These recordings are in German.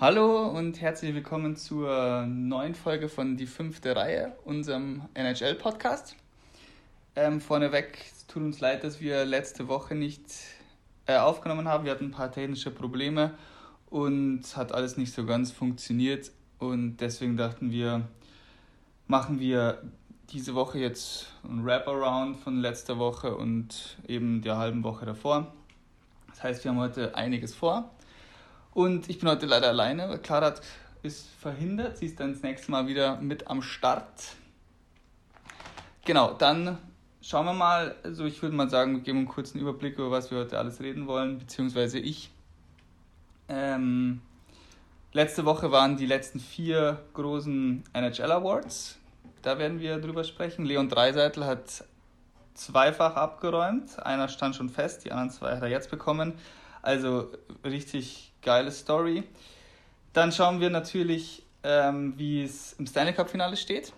Hallo und herzlich willkommen zur neuen Folge von Die fünfte Reihe, unserem NHL-Podcast. Ähm, vorneweg, es tut uns leid, dass wir letzte Woche nicht äh, aufgenommen haben. Wir hatten ein paar technische Probleme und hat alles nicht so ganz funktioniert. Und deswegen dachten wir, machen wir diese Woche jetzt ein Wraparound von letzter Woche und eben der halben Woche davor. Das heißt, wir haben heute einiges vor. Und ich bin heute leider alleine, weil Clara ist verhindert. Sie ist dann das nächste Mal wieder mit am Start. Genau, dann schauen wir mal. Also ich würde mal sagen, wir geben einen kurzen Überblick über was wir heute alles reden wollen, beziehungsweise ich. Ähm, letzte Woche waren die letzten vier großen NHL Awards. Da werden wir drüber sprechen. Leon Dreiseitel hat zweifach abgeräumt. Einer stand schon fest, die anderen zwei hat er jetzt bekommen. Also richtig geile Story. Dann schauen wir natürlich, ähm, wie es im Stanley Cup-Finale steht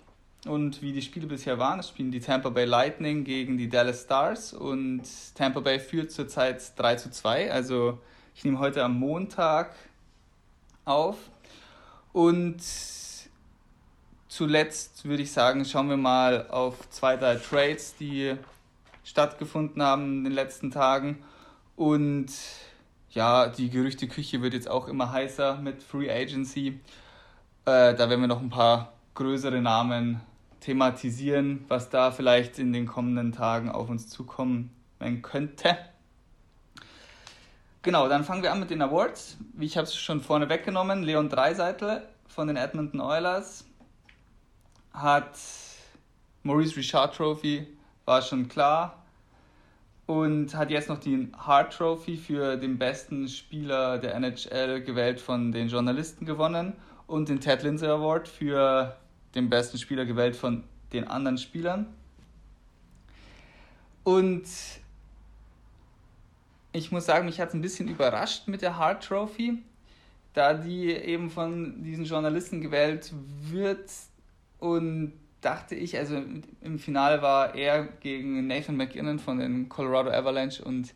und wie die Spiele bisher waren. Es spielen die Tampa Bay Lightning gegen die Dallas Stars und Tampa Bay führt zurzeit 3 zu 2. Also ich nehme heute am Montag auf. Und zuletzt würde ich sagen, schauen wir mal auf zwei, drei Trades, die stattgefunden haben in den letzten Tagen. Und ja, die Gerüchteküche wird jetzt auch immer heißer mit Free Agency. Äh, da werden wir noch ein paar größere Namen thematisieren, was da vielleicht in den kommenden Tagen auf uns zukommen könnte. Genau, dann fangen wir an mit den Awards. Wie ich habe es schon vorne weggenommen, Leon Dreiseitel von den Edmonton Oilers hat Maurice Richard Trophy, war schon klar, und hat jetzt noch die Hart Trophy für den besten Spieler der NHL gewählt von den Journalisten gewonnen und den Ted Lindsay Award für den besten Spieler gewählt von den anderen Spielern. Und ich muss sagen, mich hat es ein bisschen überrascht mit der Hart Trophy, da die eben von diesen Journalisten gewählt wird und dachte ich, also im Finale war er gegen Nathan McKinnon von den Colorado Avalanche und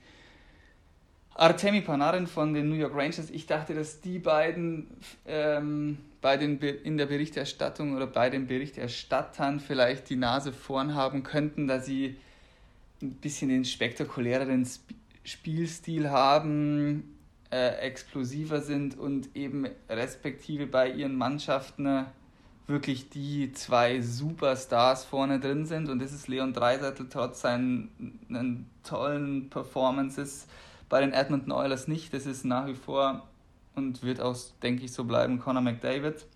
Artemi Panarin von den New York Rangers. Ich dachte, dass die beiden ähm, bei den in der Berichterstattung oder bei den Berichterstattern vielleicht die Nase vorn haben könnten, dass sie ein bisschen den spektakuläreren Sp Spielstil haben, äh, explosiver sind und eben respektive bei ihren Mannschaften wirklich die zwei Superstars vorne drin sind und das ist Leon Dreiseitel trotz seinen tollen Performances bei den Edmonton Oilers nicht. Das ist nach wie vor und wird auch, denke ich, so bleiben, Conor McDavid.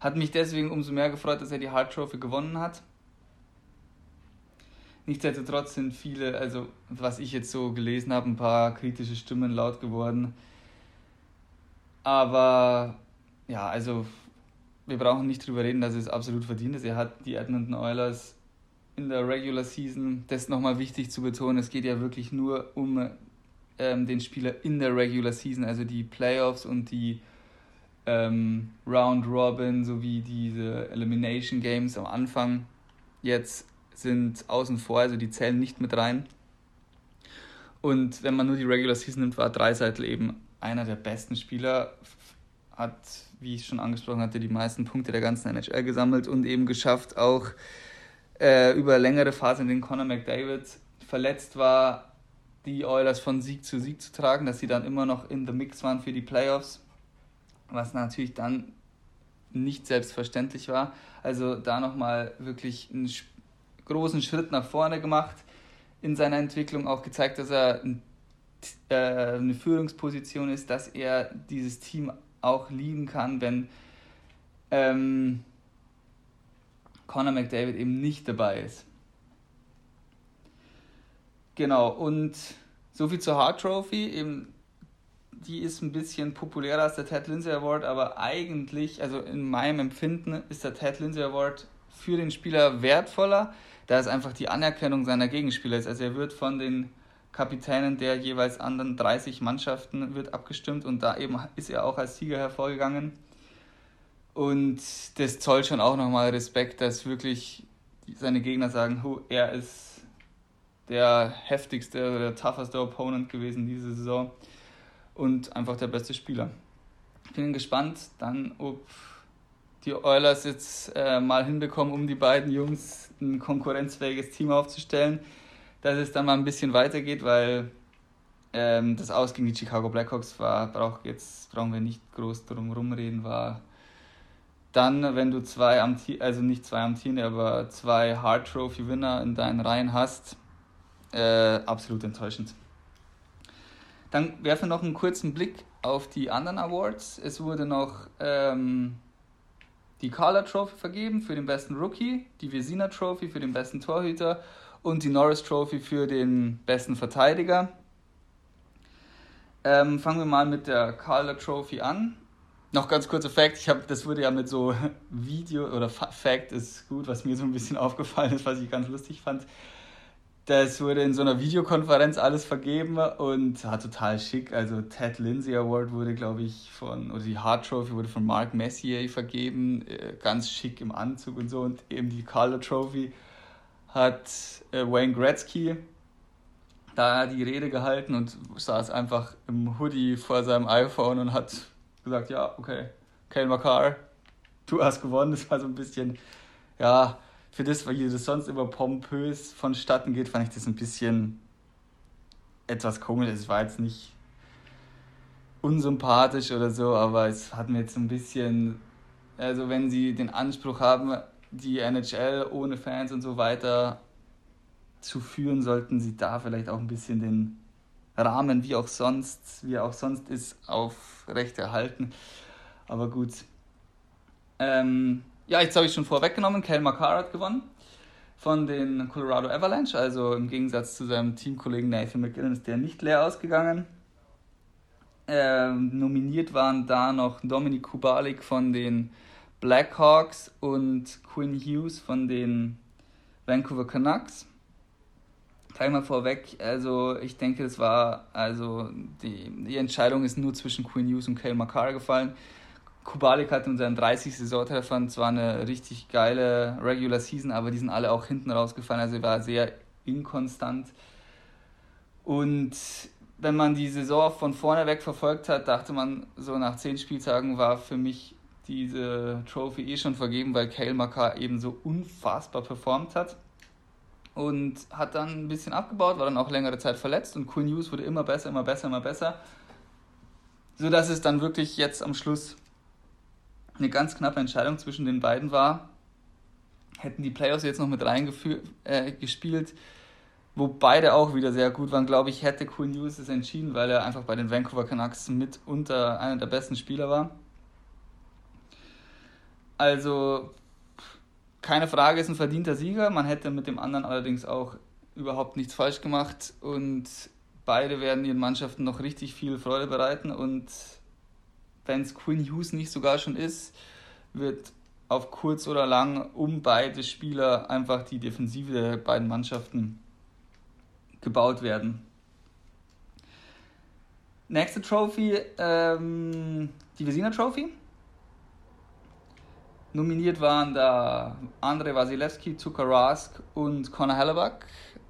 Hat mich deswegen umso mehr gefreut, dass er die Hart Trophy gewonnen hat. Nichtsdestotrotz sind viele, also was ich jetzt so gelesen habe, ein paar kritische Stimmen laut geworden. Aber ja, also wir brauchen nicht drüber reden, dass es absolut verdient ist. Er hat die Edmonton Oilers in der Regular Season, das ist nochmal wichtig zu betonen, es geht ja wirklich nur um ähm, den Spieler in der Regular Season, also die Playoffs und die ähm, Round Robin sowie diese Elimination Games am Anfang jetzt sind außen vor, also die zählen nicht mit rein. Und wenn man nur die Regular Season nimmt, war Dreiseitel eben einer der besten Spieler, hat wie ich schon angesprochen hatte, die meisten Punkte der ganzen NHL gesammelt und eben geschafft, auch äh, über längere Phasen, in denen Conor McDavid verletzt war, die Oilers von Sieg zu Sieg zu tragen, dass sie dann immer noch in the Mix waren für die Playoffs, was natürlich dann nicht selbstverständlich war. Also da nochmal wirklich einen großen Schritt nach vorne gemacht in seiner Entwicklung, auch gezeigt, dass er äh, eine Führungsposition ist, dass er dieses Team auch lieben kann, wenn ähm, Conor McDavid eben nicht dabei ist. Genau, und so viel zur Hart Trophy. Eben, die ist ein bisschen populärer als der Ted Lindsay Award, aber eigentlich, also in meinem Empfinden, ist der Ted Lindsay Award für den Spieler wertvoller, da es einfach die Anerkennung seiner Gegenspieler ist. Also er wird von den Kapitänen der jeweils anderen 30 Mannschaften wird abgestimmt und da eben ist er auch als Sieger hervorgegangen. Und das zollt schon auch nochmal Respekt, dass wirklich seine Gegner sagen, er ist der heftigste oder der tougheste Opponent gewesen diese Saison und einfach der beste Spieler. Ich bin gespannt, dann, ob die Oilers jetzt äh, mal hinbekommen, um die beiden Jungs ein konkurrenzfähiges Team aufzustellen, dass es dann mal ein bisschen weitergeht, weil ähm, das Aus gegen die Chicago Blackhawks war, brauch jetzt brauchen wir nicht groß drum rumreden, war dann, wenn du zwei Amti also nicht zwei amtierende, aber zwei Hard Trophy Winner in deinen Reihen hast, äh, absolut enttäuschend. Dann werfen wir noch einen kurzen Blick auf die anderen Awards. Es wurde noch ähm, die Carla Trophy vergeben für den besten Rookie, die Vesina Trophy für den besten Torhüter und die Norris Trophy für den besten Verteidiger. Ähm, fangen wir mal mit der Carla Trophy an. Noch ganz kurzer Fact, ich habe, das wurde ja mit so Video oder Fact ist gut, was mir so ein bisschen aufgefallen ist, was ich ganz lustig fand. Das wurde in so einer Videokonferenz alles vergeben und war total schick. Also Ted Lindsay Award wurde, glaube ich, von, oder die Hart Trophy wurde von Mark Messier vergeben, äh, ganz schick im Anzug und so. Und eben die Carla Trophy hat äh, Wayne Gretzky da die Rede gehalten und saß einfach im Hoodie vor seinem iPhone und hat gesagt, ja, okay, Kale McCarr, du hast gewonnen. Das war so ein bisschen, ja, für das, weil das sonst immer pompös vonstatten geht, fand ich das ein bisschen etwas komisch. Es war jetzt nicht unsympathisch oder so, aber es hat mir jetzt ein bisschen, also wenn sie den Anspruch haben, die NHL ohne Fans und so weiter zu führen, sollten sie da vielleicht auch ein bisschen den Rahmen, wie auch sonst, wie er auch sonst ist, aufrechterhalten. Aber gut. Ähm, ja, jetzt habe ich schon vorweggenommen, Kel McCarr hat gewonnen von den Colorado Avalanche, also im Gegensatz zu seinem Teamkollegen Nathan McGinnon ist der nicht leer ausgegangen. Ähm, nominiert waren da noch Dominik Kubalik von den Blackhawks und Quinn Hughes von den Vancouver Canucks gleich mal vorweg, also ich denke, das war, also die, die Entscheidung ist nur zwischen Queen Hughes und Kale McCarr gefallen. Kubalik hatte in seinem 30. Saisontreffer zwar eine richtig geile Regular Season, aber die sind alle auch hinten rausgefallen, also war sehr inkonstant. Und wenn man die Saison von vorne weg verfolgt hat, dachte man, so nach zehn Spieltagen war für mich diese Trophy eh schon vergeben, weil Kale McCarr eben so unfassbar performt hat und hat dann ein bisschen abgebaut, war dann auch längere Zeit verletzt und Cool News wurde immer besser, immer besser, immer besser. So dass es dann wirklich jetzt am Schluss eine ganz knappe Entscheidung zwischen den beiden war. Hätten die Playoffs jetzt noch mit reingespielt, äh, wo beide auch wieder sehr gut waren, glaube ich, hätte Cool News es entschieden, weil er einfach bei den Vancouver Canucks mitunter einer der besten Spieler war. Also keine Frage, ist ein verdienter Sieger. Man hätte mit dem anderen allerdings auch überhaupt nichts falsch gemacht und beide werden ihren Mannschaften noch richtig viel Freude bereiten und wenn es Quinn Hughes nicht sogar schon ist, wird auf kurz oder lang um beide Spieler einfach die Defensive der beiden Mannschaften gebaut werden. Nächste Trophy, ähm, die Vesina Trophy. Nominiert waren da Andrei Wasilewski, Tuka Rask und Connor Hellebuck.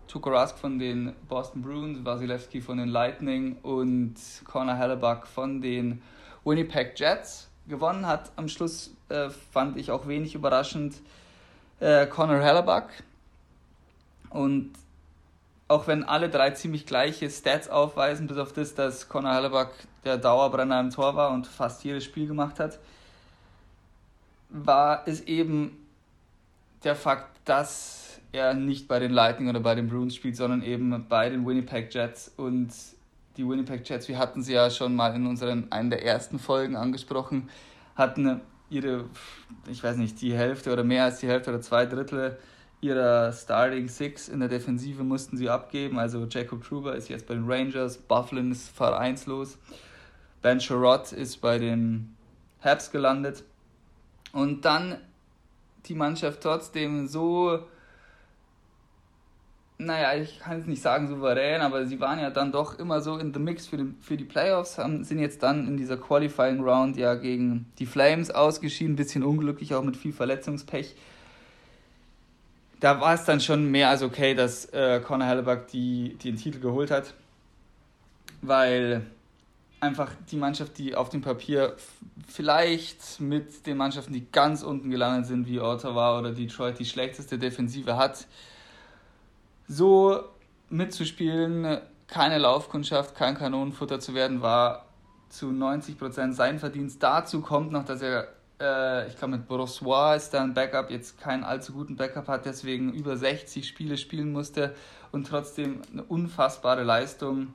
Tuka Rask von den Boston Bruins, Wasilewski von den Lightning und Connor Hellebuck von den Winnipeg Jets. Gewonnen hat am Schluss, äh, fand ich auch wenig überraschend, äh, Connor Hellebuck. Und auch wenn alle drei ziemlich gleiche Stats aufweisen, bis auf das, dass Connor Hellebuck der Dauerbrenner im Tor war und fast jedes Spiel gemacht hat, war es eben der Fakt, dass er nicht bei den Lightning oder bei den Bruins spielt, sondern eben bei den Winnipeg Jets. Und die Winnipeg Jets, wir hatten sie ja schon mal in unseren einen der ersten Folgen angesprochen, hatten ihre, ich weiß nicht, die Hälfte oder mehr als die Hälfte oder zwei Drittel ihrer Starting Six in der Defensive mussten sie abgeben. Also Jacob Truber ist jetzt bei den Rangers, Bufflin ist vereinslos, Ben Sherrod ist bei den Habs gelandet. Und dann die Mannschaft trotzdem so, naja, ich kann es nicht sagen souverän, aber sie waren ja dann doch immer so in the mix für die, für die Playoffs, haben, sind jetzt dann in dieser Qualifying Round ja gegen die Flames ausgeschieden, bisschen unglücklich, auch mit viel Verletzungspech. Da war es dann schon mehr als okay, dass äh, Conor Hellebuck die den Titel geholt hat, weil einfach die Mannschaft, die auf dem Papier vielleicht mit den Mannschaften, die ganz unten gelandet sind, wie Ottawa oder Detroit, die schlechteste Defensive hat, so mitzuspielen, keine Laufkundschaft, kein Kanonenfutter zu werden, war zu 90% sein Verdienst. Dazu kommt noch, dass er, äh, ich glaube mit Borossois ist da ein Backup, jetzt keinen allzu guten Backup hat, deswegen über 60 Spiele spielen musste und trotzdem eine unfassbare Leistung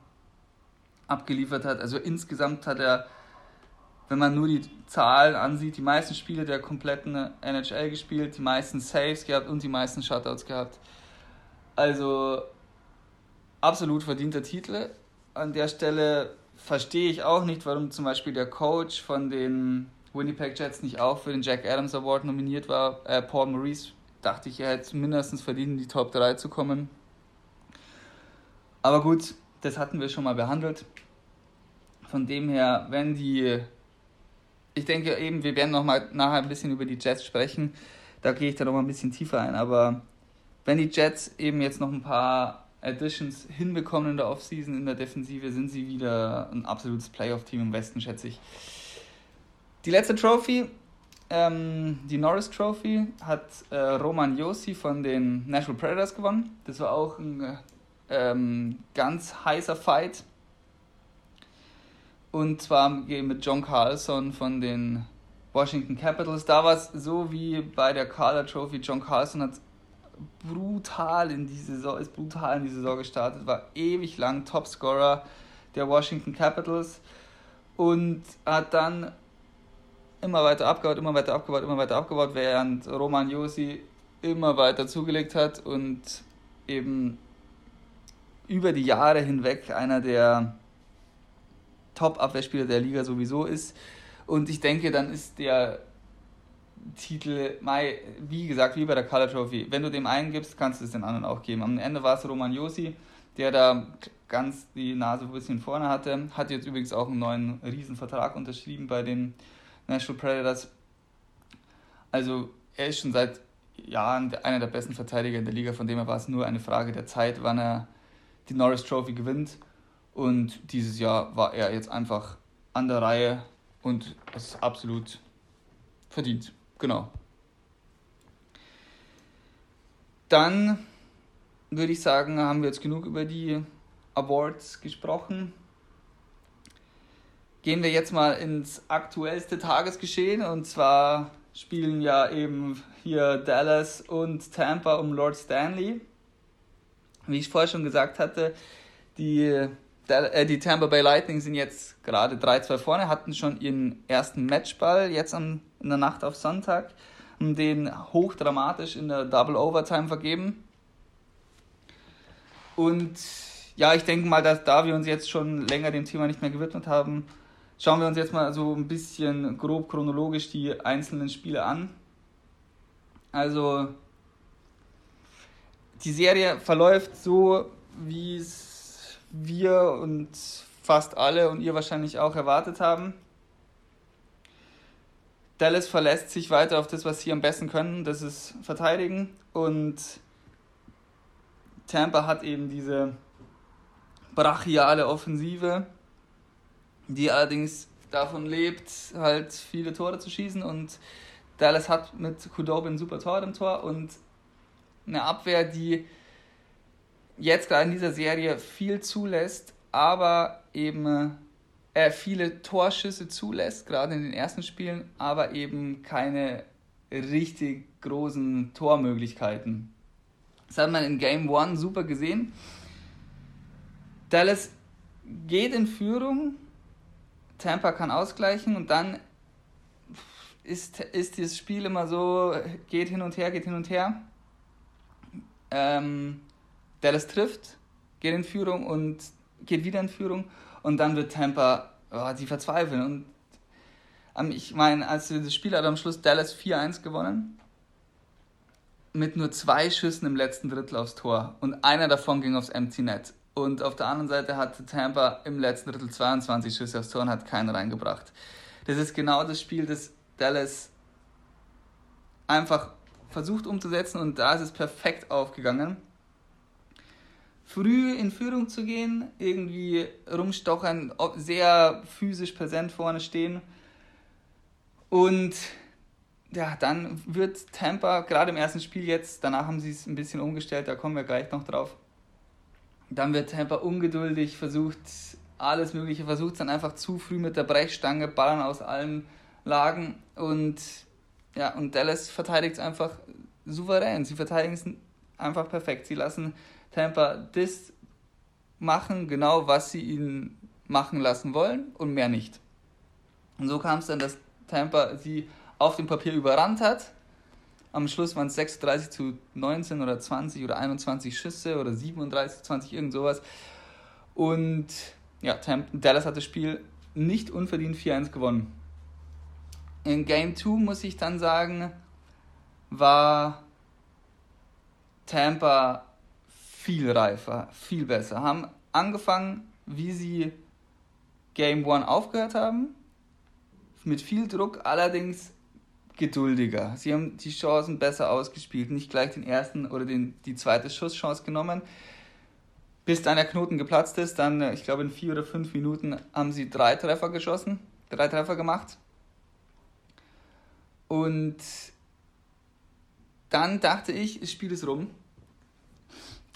abgeliefert hat. Also insgesamt hat er, wenn man nur die Zahlen ansieht, die meisten Spiele der kompletten NHL gespielt, die meisten Saves gehabt und die meisten Shutouts gehabt. Also absolut verdienter Titel. An der Stelle verstehe ich auch nicht, warum zum Beispiel der Coach von den Winnipeg Jets nicht auch für den Jack Adams Award nominiert war. Äh, Paul Maurice dachte ich, er hätte mindestens verdient, in die Top 3 zu kommen. Aber gut, das hatten wir schon mal behandelt. Von dem her, wenn die, ich denke eben, wir werden noch mal nachher ein bisschen über die Jets sprechen. Da gehe ich dann noch mal ein bisschen tiefer ein. Aber wenn die Jets eben jetzt noch ein paar Additions hinbekommen in der Offseason in der Defensive, sind sie wieder ein absolutes Playoff-Team im Westen, schätze ich. Die letzte Trophy, ähm, die Norris Trophy, hat äh, Roman Yossi von den Nashville Predators gewonnen. Das war auch ein ähm, ganz heißer Fight. Und zwar mit John Carlson von den Washington Capitals. Da war es so wie bei der Carter Trophy. John Carlson hat brutal in die Saison, ist brutal in die Saison gestartet, war ewig lang Topscorer der Washington Capitals und hat dann immer weiter abgebaut, immer weiter abgebaut, immer weiter abgebaut, während Roman Josi immer weiter zugelegt hat und eben über die Jahre hinweg einer der Top-Abwehrspieler der Liga sowieso ist. Und ich denke, dann ist der Titel, wie gesagt, wie bei der Color Trophy, wenn du dem einen gibst, kannst du es den anderen auch geben. Am Ende war es Roman Josi, der da ganz die Nase ein bisschen vorne hatte. Hat jetzt übrigens auch einen neuen Riesenvertrag unterschrieben bei den National Predators. Also er ist schon seit Jahren einer der besten Verteidiger in der Liga, von dem her war es nur eine Frage der Zeit, wann er die Norris Trophy gewinnt. Und dieses Jahr war er jetzt einfach an der Reihe und es ist absolut verdient. Genau. Dann würde ich sagen, haben wir jetzt genug über die Awards gesprochen. Gehen wir jetzt mal ins aktuellste Tagesgeschehen und zwar spielen ja eben hier Dallas und Tampa um Lord Stanley. Wie ich vorher schon gesagt hatte, die, die Tampa Bay Lightning sind jetzt gerade 3-2 vorne, hatten schon ihren ersten Matchball jetzt am, in der Nacht auf Sonntag und den hochdramatisch in der Double Overtime vergeben. Und ja, ich denke mal, dass da wir uns jetzt schon länger dem Thema nicht mehr gewidmet haben, schauen wir uns jetzt mal so ein bisschen grob chronologisch die einzelnen Spiele an. Also die Serie verläuft so, wie es wir und fast alle und ihr wahrscheinlich auch erwartet haben. Dallas verlässt sich weiter auf das, was sie am besten können, das ist verteidigen. Und Tampa hat eben diese brachiale Offensive, die allerdings davon lebt, halt viele Tore zu schießen. Und Dallas hat mit Kudobin super Tor im Tor und eine Abwehr, die jetzt gerade in dieser Serie viel zulässt, aber eben äh, viele Torschüsse zulässt, gerade in den ersten Spielen, aber eben keine richtig großen Tormöglichkeiten. Das hat man in Game 1 super gesehen. Dallas geht in Führung, Tampa kann ausgleichen und dann ist, ist dieses Spiel immer so, geht hin und her, geht hin und her ähm, Dallas trifft, geht in Führung und geht wieder in Führung und dann wird Tampa, oh, die verzweifeln. Und ich meine, als das Spiel hat am Schluss Dallas 4-1 gewonnen, mit nur zwei Schüssen im letzten Drittel aufs Tor und einer davon ging aufs Empty Net. Und auf der anderen Seite hatte Tampa im letzten Drittel 22 Schüsse aufs Tor und hat keinen reingebracht. Das ist genau das Spiel, das Dallas einfach versucht umzusetzen und da ist es perfekt aufgegangen. Früh in Führung zu gehen, irgendwie rumstochern, sehr physisch präsent vorne stehen. Und ja, dann wird Tampa, gerade im ersten Spiel jetzt, danach haben sie es ein bisschen umgestellt, da kommen wir gleich noch drauf. Dann wird Tampa ungeduldig, versucht alles Mögliche, versucht dann einfach zu früh mit der Brechstange, ballern aus allen Lagen und ja, und Dallas verteidigt es einfach souverän. Sie verteidigen es einfach perfekt. Sie lassen Tampa das machen, genau was sie ihnen machen lassen wollen und mehr nicht. Und so kam es dann, dass Tampa sie auf dem Papier überrannt hat. Am Schluss waren es 36 zu 19 oder 20 oder 21 Schüsse oder 37 zu 20, irgend sowas. Und ja, Dallas hat das Spiel nicht unverdient 4-1 gewonnen. In Game 2 muss ich dann sagen, war Tampa viel reifer, viel besser. Haben angefangen, wie sie Game 1 aufgehört haben, mit viel Druck, allerdings geduldiger. Sie haben die Chancen besser ausgespielt, nicht gleich den ersten oder den, die zweite Schusschance genommen. Bis dann der Knoten geplatzt ist, dann, ich glaube, in vier oder fünf Minuten haben sie drei Treffer geschossen, drei Treffer gemacht. Und dann dachte ich, das Spiel ist rum.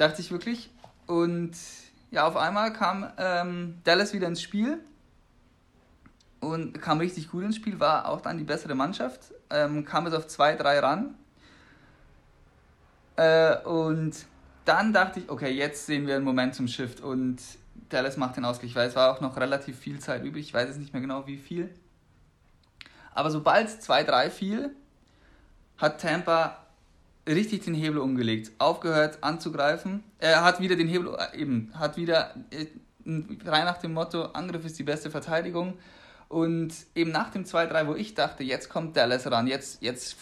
Dachte ich wirklich. Und ja, auf einmal kam ähm, Dallas wieder ins Spiel und kam richtig gut ins Spiel, war auch dann die bessere Mannschaft, ähm, kam es auf 2-3 ran. Äh, und dann dachte ich, okay, jetzt sehen wir einen Momentum-Shift und Dallas macht den Ausgleich, weil es war auch noch relativ viel Zeit übrig, ich weiß jetzt nicht mehr genau wie viel. Aber sobald es 2-3 fiel, hat Tampa richtig den Hebel umgelegt, aufgehört anzugreifen. Er hat wieder den Hebel, äh, eben, hat wieder äh, rein nach dem Motto, Angriff ist die beste Verteidigung. Und eben nach dem 2-3, wo ich dachte, jetzt kommt Dallas ran, jetzt, jetzt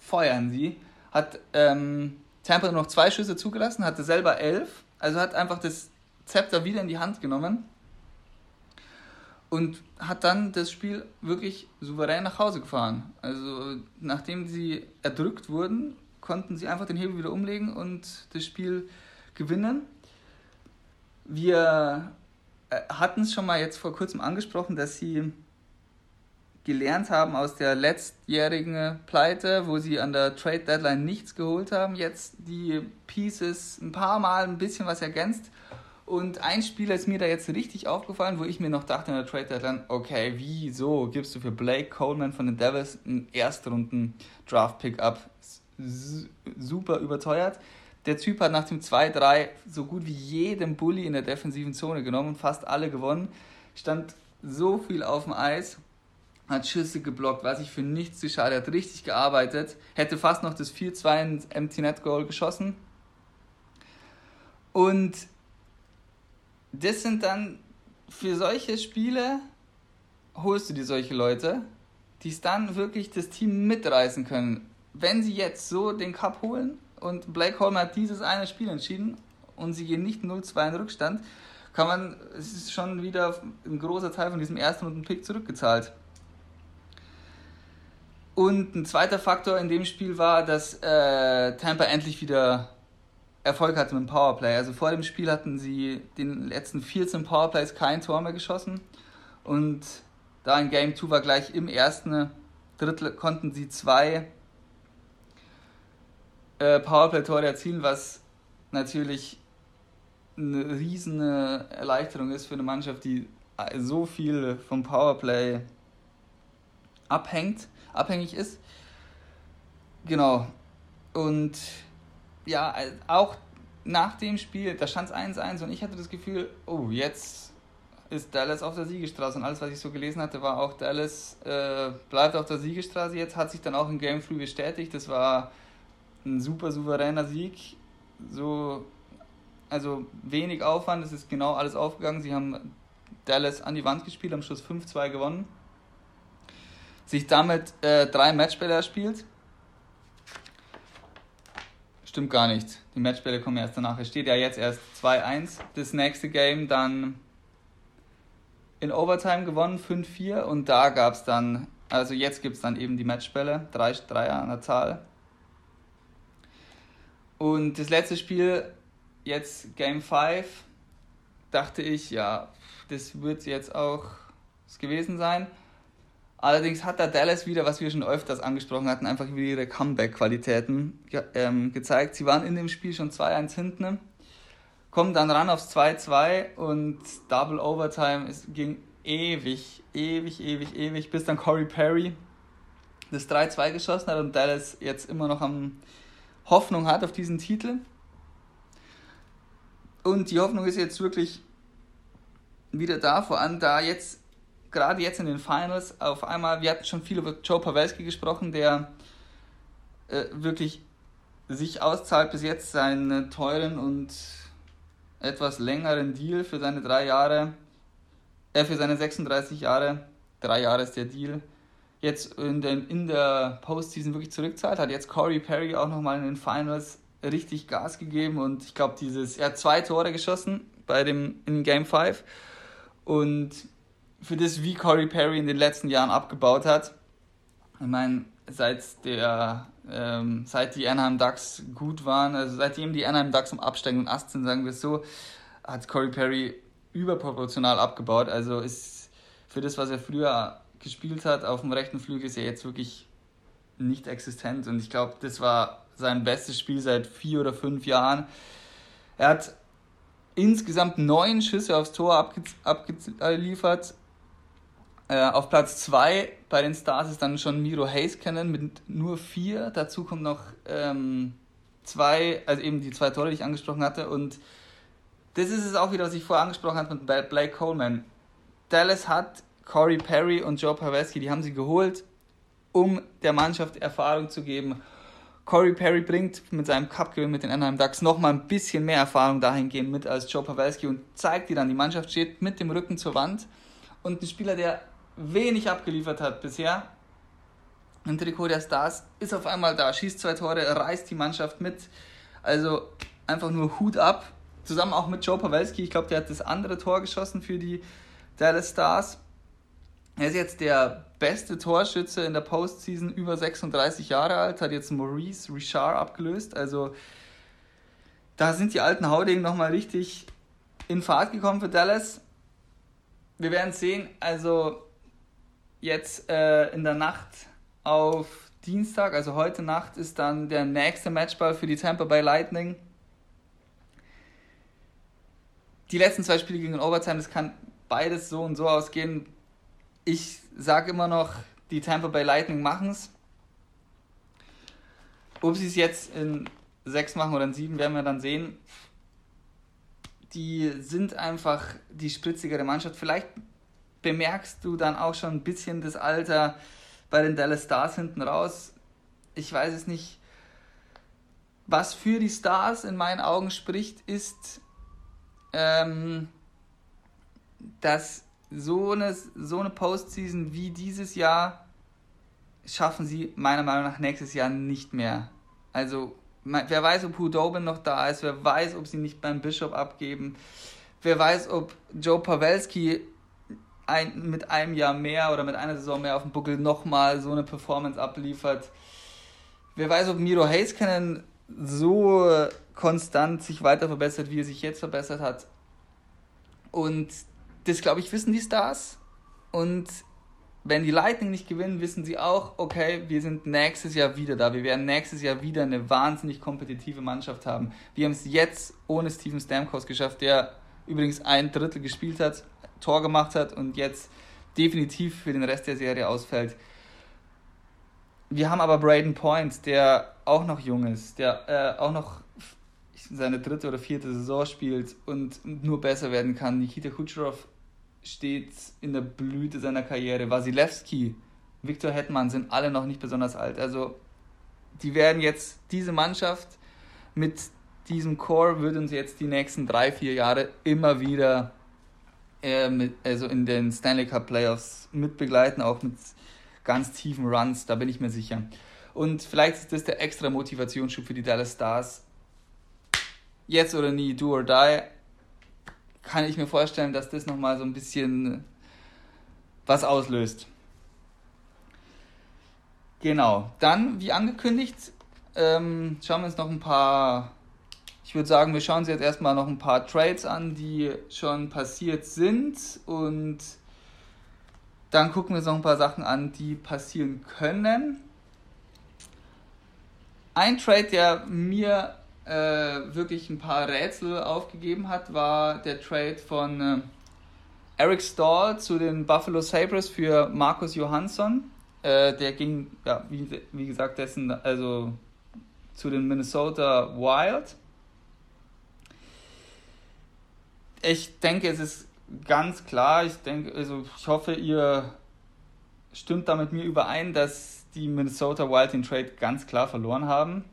feuern sie, hat ähm, Tampa nur noch zwei Schüsse zugelassen, hatte selber elf, also hat einfach das Zepter wieder in die Hand genommen und hat dann das Spiel wirklich souverän nach Hause gefahren. Also nachdem sie erdrückt wurden, konnten sie einfach den Hebel wieder umlegen und das Spiel gewinnen. Wir äh, hatten es schon mal jetzt vor kurzem angesprochen, dass sie gelernt haben aus der letztjährigen Pleite, wo sie an der Trade Deadline nichts geholt haben, jetzt die Pieces ein paar Mal ein bisschen was ergänzt und ein Spieler ist mir da jetzt richtig aufgefallen, wo ich mir noch dachte in der Trade Deadline, okay, wieso gibst du für Blake Coleman von den Devils einen Erstrunden-Draft-Pick ab? Super überteuert. Der Typ hat nach dem 2-3 so gut wie jedem Bully in der defensiven Zone genommen und fast alle gewonnen. Stand so viel auf dem Eis, hat Schüsse geblockt, was ich für nichts zu schade, hat richtig gearbeitet, hätte fast noch das 4-2 ins Empty Net Goal geschossen. Und das sind dann für solche Spiele holst du dir solche Leute, die es dann wirklich das Team mitreißen können. Wenn sie jetzt so den Cup holen und Blake Holm hat dieses eine Spiel entschieden und sie gehen nicht 0-2 in Rückstand, kann man, es ist schon wieder ein großer Teil von diesem ersten und Pick zurückgezahlt. Und ein zweiter Faktor in dem Spiel war, dass äh, Tampa endlich wieder Erfolg hatte mit dem Powerplay. Also vor dem Spiel hatten sie den letzten 14 Powerplays kein Tor mehr geschossen. Und da in Game 2 war gleich im ersten Drittel konnten sie zwei äh, Powerplay-Tore erzielen, was natürlich eine riesen Erleichterung ist für eine Mannschaft, die so viel vom Powerplay abhängt, abhängig ist. Genau. Und ja, auch nach dem Spiel, da stand es 1-1 und ich hatte das Gefühl, oh, jetzt ist Dallas auf der Siegestraße und alles, was ich so gelesen hatte, war auch Dallas äh, bleibt auf der Siegestraße jetzt, hat sich dann auch im Game Free bestätigt, das war ein super souveräner Sieg, so, also wenig Aufwand, es ist genau alles aufgegangen, sie haben Dallas an die Wand gespielt, am Schluss 5-2 gewonnen, sich damit äh, drei Matchbälle erspielt, Stimmt gar nicht. Die Matchbälle kommen erst danach. Es steht ja jetzt erst 2-1. Das nächste Game dann in Overtime gewonnen, 5-4. Und da gab es dann, also jetzt gibt es dann eben die Matchbälle, drei Dreier an der Zahl. Und das letzte Spiel jetzt Game 5 dachte ich, ja, das wird jetzt auch es gewesen sein. Allerdings hat da Dallas wieder, was wir schon öfters angesprochen hatten, einfach wieder ihre Comeback-Qualitäten ge ähm, gezeigt. Sie waren in dem Spiel schon 2-1 hinten, kommen dann ran aufs 2-2 und Double Overtime. Es ging ewig, ewig, ewig, ewig, bis dann Corey Perry das 3-2 geschossen hat und Dallas jetzt immer noch am Hoffnung hat auf diesen Titel. Und die Hoffnung ist jetzt wirklich wieder da, vor allem da jetzt, gerade jetzt in den Finals, auf einmal, wir hatten schon viel über Joe Pavelski gesprochen, der äh, wirklich sich auszahlt bis jetzt seinen teuren und etwas längeren Deal für seine drei Jahre, äh, für seine 36 Jahre, drei Jahre ist der Deal, jetzt in, den, in der Postseason wirklich zurückzahlt, hat jetzt Corey Perry auch nochmal in den Finals richtig Gas gegeben und ich glaube, dieses, er hat zwei Tore geschossen bei dem in Game 5 und für das, wie Corey Perry in den letzten Jahren abgebaut hat, ich meine, seit der ähm, seit die Anaheim Ducks gut waren, also seitdem die Anaheim Ducks im absteigenden Ast sind, sagen wir es so, hat Corey Perry überproportional abgebaut. Also ist für das, was er früher gespielt hat auf dem rechten Flügel, ist er jetzt wirklich nicht existent. Und ich glaube, das war sein bestes Spiel seit vier oder fünf Jahren. Er hat insgesamt neun Schüsse aufs Tor abge abgeliefert. Äh, auf Platz zwei bei den Stars ist dann schon Miro Heiskanen mit nur vier. Dazu kommt noch ähm, zwei, also eben die zwei Tore, die ich angesprochen hatte. Und das ist es auch wieder, was ich vorher angesprochen habe mit Blake Coleman. Dallas hat Corey Perry und Joe Pavelski, die haben sie geholt, um der Mannschaft Erfahrung zu geben Corey Perry bringt mit seinem Cup-Gewinn mit den Anaheim Ducks nochmal ein bisschen mehr Erfahrung dahingehend mit als Joe Pavelski und zeigt dir dann, die Mannschaft steht mit dem Rücken zur Wand und ein Spieler, der wenig abgeliefert hat bisher, im Trikot der Stars, ist auf einmal da, schießt zwei Tore, reißt die Mannschaft mit. Also einfach nur Hut ab. Zusammen auch mit Joe Pavelski. Ich glaube, der hat das andere Tor geschossen für die Dallas Stars. Er ist jetzt der beste Torschütze in der Postseason, über 36 Jahre alt, hat jetzt Maurice Richard abgelöst. Also da sind die alten Haudegen nochmal richtig in Fahrt gekommen für Dallas. Wir werden sehen, also jetzt äh, in der Nacht auf Dienstag, also heute Nacht, ist dann der nächste Matchball für die Tampa Bay Lightning. Die letzten zwei Spiele gegen Overtime, das kann beides so und so ausgehen ich sage immer noch, die Tampa Bay Lightning machen es. Ob sie es jetzt in sechs machen oder in sieben, werden wir dann sehen. Die sind einfach die spritzigere Mannschaft. Vielleicht bemerkst du dann auch schon ein bisschen das Alter bei den Dallas Stars hinten raus. Ich weiß es nicht. Was für die Stars in meinen Augen spricht, ist, ähm, dass so eine, so eine Postseason wie dieses Jahr schaffen sie meiner Meinung nach nächstes Jahr nicht mehr. Also, wer weiß, ob Hudobin noch da ist, wer weiß, ob sie nicht beim Bishop abgeben, wer weiß, ob Joe Pavelski ein, mit einem Jahr mehr oder mit einer Saison mehr auf dem Buckel nochmal so eine Performance abliefert. Wer weiß, ob Miro Heiskanen so konstant sich weiter verbessert, wie er sich jetzt verbessert hat. Und das, glaube ich, wissen die Stars. Und wenn die Lightning nicht gewinnen, wissen sie auch, okay, wir sind nächstes Jahr wieder da. Wir werden nächstes Jahr wieder eine wahnsinnig kompetitive Mannschaft haben. Wir haben es jetzt ohne Steven Stamkos geschafft, der übrigens ein Drittel gespielt hat, Tor gemacht hat und jetzt definitiv für den Rest der Serie ausfällt. Wir haben aber Braden Point, der auch noch jung ist, der äh, auch noch seine dritte oder vierte Saison spielt und nur besser werden kann. Nikita Kucherov steht in der Blüte seiner Karriere. Wasilewski, Viktor Hetman sind alle noch nicht besonders alt. Also die werden jetzt, diese Mannschaft mit diesem Core wird uns jetzt die nächsten drei, vier Jahre immer wieder äh, mit, also in den Stanley Cup Playoffs mitbegleiten, auch mit ganz tiefen Runs, da bin ich mir sicher. Und vielleicht ist das der extra Motivationsschub für die Dallas Stars. Jetzt oder nie, do or die kann ich mir vorstellen, dass das nochmal so ein bisschen was auslöst. Genau, dann, wie angekündigt, ähm, schauen wir uns noch ein paar, ich würde sagen, wir schauen uns jetzt erstmal noch ein paar Trades an, die schon passiert sind und dann gucken wir uns noch ein paar Sachen an, die passieren können. Ein Trade, der mir äh, wirklich ein paar Rätsel aufgegeben hat, war der Trade von äh, Eric Stahl zu den Buffalo Sabres für Markus Johansson. Äh, der ging, ja, wie, wie gesagt, dessen, also zu den Minnesota Wild. Ich denke, es ist ganz klar, ich denke, also ich hoffe, ihr stimmt da mit mir überein, dass die Minnesota Wild den Trade ganz klar verloren haben.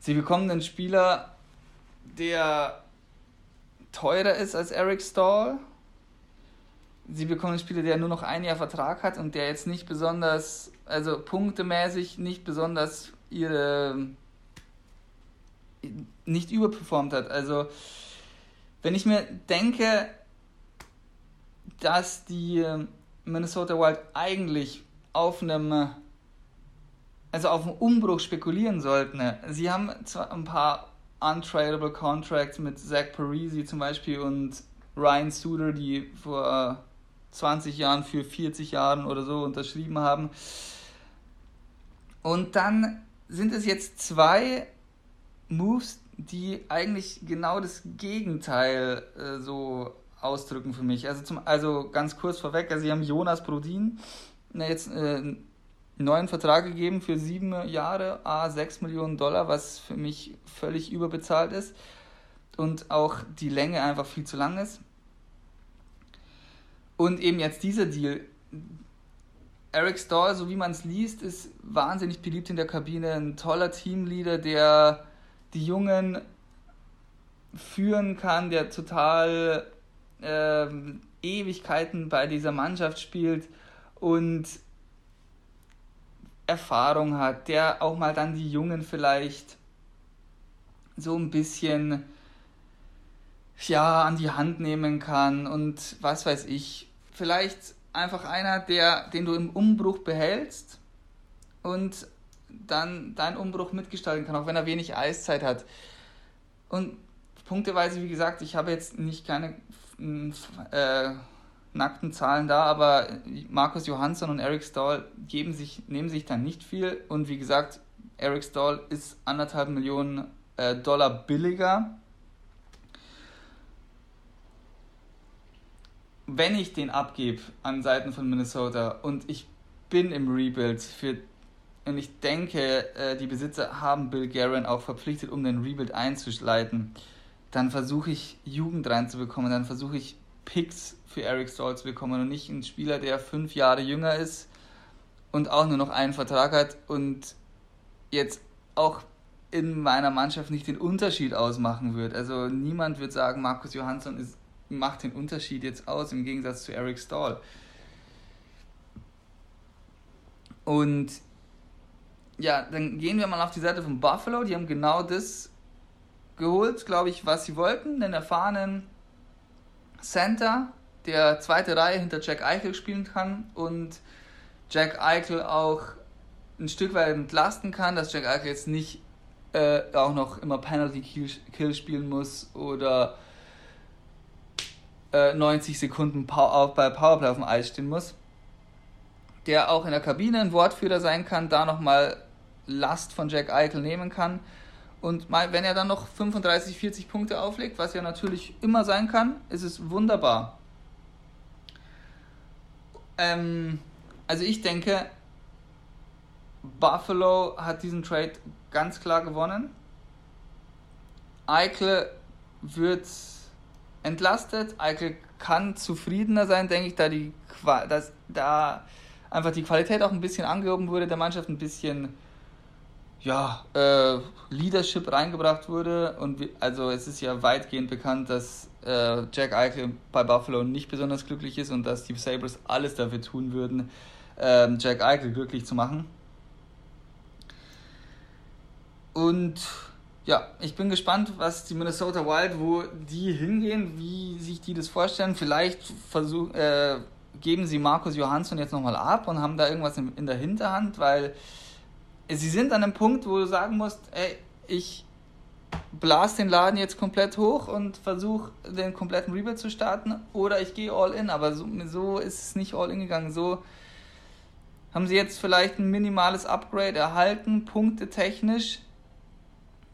Sie bekommen einen Spieler, der teurer ist als Eric Stahl. Sie bekommen einen Spieler, der nur noch ein Jahr Vertrag hat und der jetzt nicht besonders, also punktemäßig nicht besonders ihre nicht überperformt hat. Also wenn ich mir denke, dass die Minnesota Wild eigentlich auf einem also auf einen Umbruch spekulieren sollten. Sie haben zwar ein paar untradable Contracts mit Zach Parisi zum Beispiel und Ryan Suter, die vor 20 Jahren für 40 Jahren oder so unterschrieben haben. Und dann sind es jetzt zwei Moves, die eigentlich genau das Gegenteil äh, so ausdrücken für mich. Also, zum, also ganz kurz vorweg, also sie haben Jonas Brodin jetzt äh, neuen Vertrag gegeben für sieben Jahre, a 6 Millionen Dollar, was für mich völlig überbezahlt ist und auch die Länge einfach viel zu lang ist. Und eben jetzt dieser Deal. Eric Stahl, so wie man es liest, ist wahnsinnig beliebt in der Kabine, ein toller Teamleader, der die Jungen führen kann, der total äh, Ewigkeiten bei dieser Mannschaft spielt und Erfahrung hat, der auch mal dann die Jungen vielleicht so ein bisschen ja an die Hand nehmen kann und was weiß ich, vielleicht einfach einer, der den du im Umbruch behältst und dann deinen Umbruch mitgestalten kann, auch wenn er wenig Eiszeit hat. Und punkteweise, wie gesagt, ich habe jetzt nicht keine äh, nackten Zahlen da, aber Markus Johansson und Eric Stahl geben sich, nehmen sich dann nicht viel. Und wie gesagt, Eric Stahl ist anderthalb Millionen äh, Dollar billiger. Wenn ich den abgebe an Seiten von Minnesota und ich bin im Rebuild für und ich denke, äh, die Besitzer haben Bill Guerin auch verpflichtet, um den Rebuild einzuleiten, dann versuche ich Jugend reinzubekommen, dann versuche ich Picks für Eric Stolz bekommen und nicht einen Spieler, der fünf Jahre jünger ist und auch nur noch einen Vertrag hat und jetzt auch in meiner Mannschaft nicht den Unterschied ausmachen wird. Also niemand wird sagen, Markus Johansson ist, macht den Unterschied jetzt aus im Gegensatz zu Eric Stahl. Und ja, dann gehen wir mal auf die Seite von Buffalo. Die haben genau das geholt, glaube ich, was sie wollten. Den erfahrenen Center, der zweite Reihe hinter Jack Eichel spielen kann und Jack Eichel auch ein Stück weit entlasten kann, dass Jack Eichel jetzt nicht äh, auch noch immer Penalty Kill spielen muss oder äh, 90 Sekunden Power, bei Powerplay auf dem Eis stehen muss. Der auch in der Kabine ein Wortführer sein kann, da nochmal Last von Jack Eichel nehmen kann. Und wenn er dann noch 35, 40 Punkte auflegt, was ja natürlich immer sein kann, ist es wunderbar. Ähm, also ich denke, Buffalo hat diesen Trade ganz klar gewonnen. Eichel wird entlastet. Eichel kann zufriedener sein, denke ich, da die dass da einfach die Qualität auch ein bisschen angehoben wurde, der Mannschaft ein bisschen ja, äh, Leadership reingebracht wurde. Und wir, also es ist ja weitgehend bekannt, dass äh, Jack Eichel bei Buffalo nicht besonders glücklich ist und dass die Sabres alles dafür tun würden, äh, Jack Eichel glücklich zu machen. Und ja, ich bin gespannt, was die Minnesota Wild, wo die hingehen, wie sich die das vorstellen. Vielleicht versuch, äh, geben sie Markus Johansson jetzt nochmal ab und haben da irgendwas in, in der Hinterhand, weil sie sind an einem Punkt, wo du sagen musst, ey, ich blase den Laden jetzt komplett hoch und versuche den kompletten Rebuild zu starten oder ich gehe all in, aber so, so ist es nicht all in gegangen. So haben sie jetzt vielleicht ein minimales Upgrade erhalten, punkte technisch,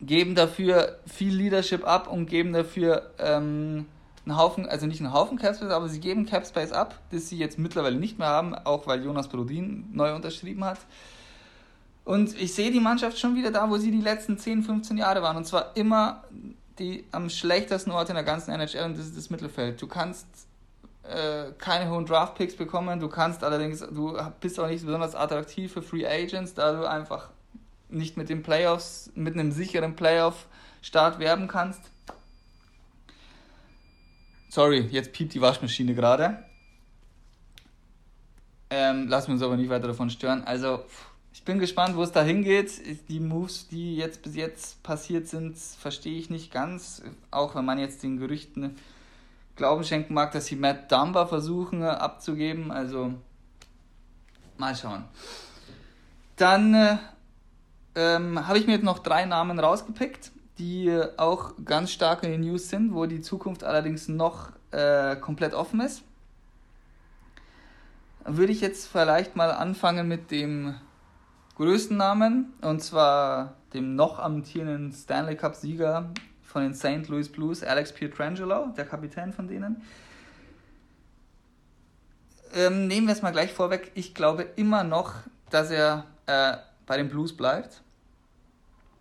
geben dafür viel Leadership ab und geben dafür ähm, einen Haufen, also nicht einen Haufen Capspace, aber sie geben Capspace ab, das sie jetzt mittlerweile nicht mehr haben, auch weil Jonas Brodin neu unterschrieben hat. Und ich sehe die Mannschaft schon wieder da, wo sie die letzten 10, 15 Jahre waren. Und zwar immer die am schlechtesten Ort in der ganzen NHL und das ist das Mittelfeld. Du kannst äh, keine hohen Draft-Picks bekommen, du kannst allerdings, du bist auch nicht besonders attraktiv für Free Agents, da du einfach nicht mit den Playoffs, mit einem sicheren Playoff-Start werben kannst. Sorry, jetzt piept die Waschmaschine gerade. Ähm, lassen wir uns aber nicht weiter davon stören. Also, ich bin gespannt, wo es da hingeht. Die Moves, die jetzt bis jetzt passiert sind, verstehe ich nicht ganz. Auch wenn man jetzt den Gerüchten Glauben schenken mag, dass sie Matt Dumba versuchen äh, abzugeben. Also mal schauen. Dann äh, ähm, habe ich mir jetzt noch drei Namen rausgepickt, die äh, auch ganz stark in den News sind, wo die Zukunft allerdings noch äh, komplett offen ist. Würde ich jetzt vielleicht mal anfangen mit dem größten Namen, und zwar dem noch amtierenden Stanley Cup-Sieger von den St. Louis Blues, Alex Pietrangelo, der Kapitän von denen. Ähm, nehmen wir es mal gleich vorweg. Ich glaube immer noch, dass er äh, bei den Blues bleibt.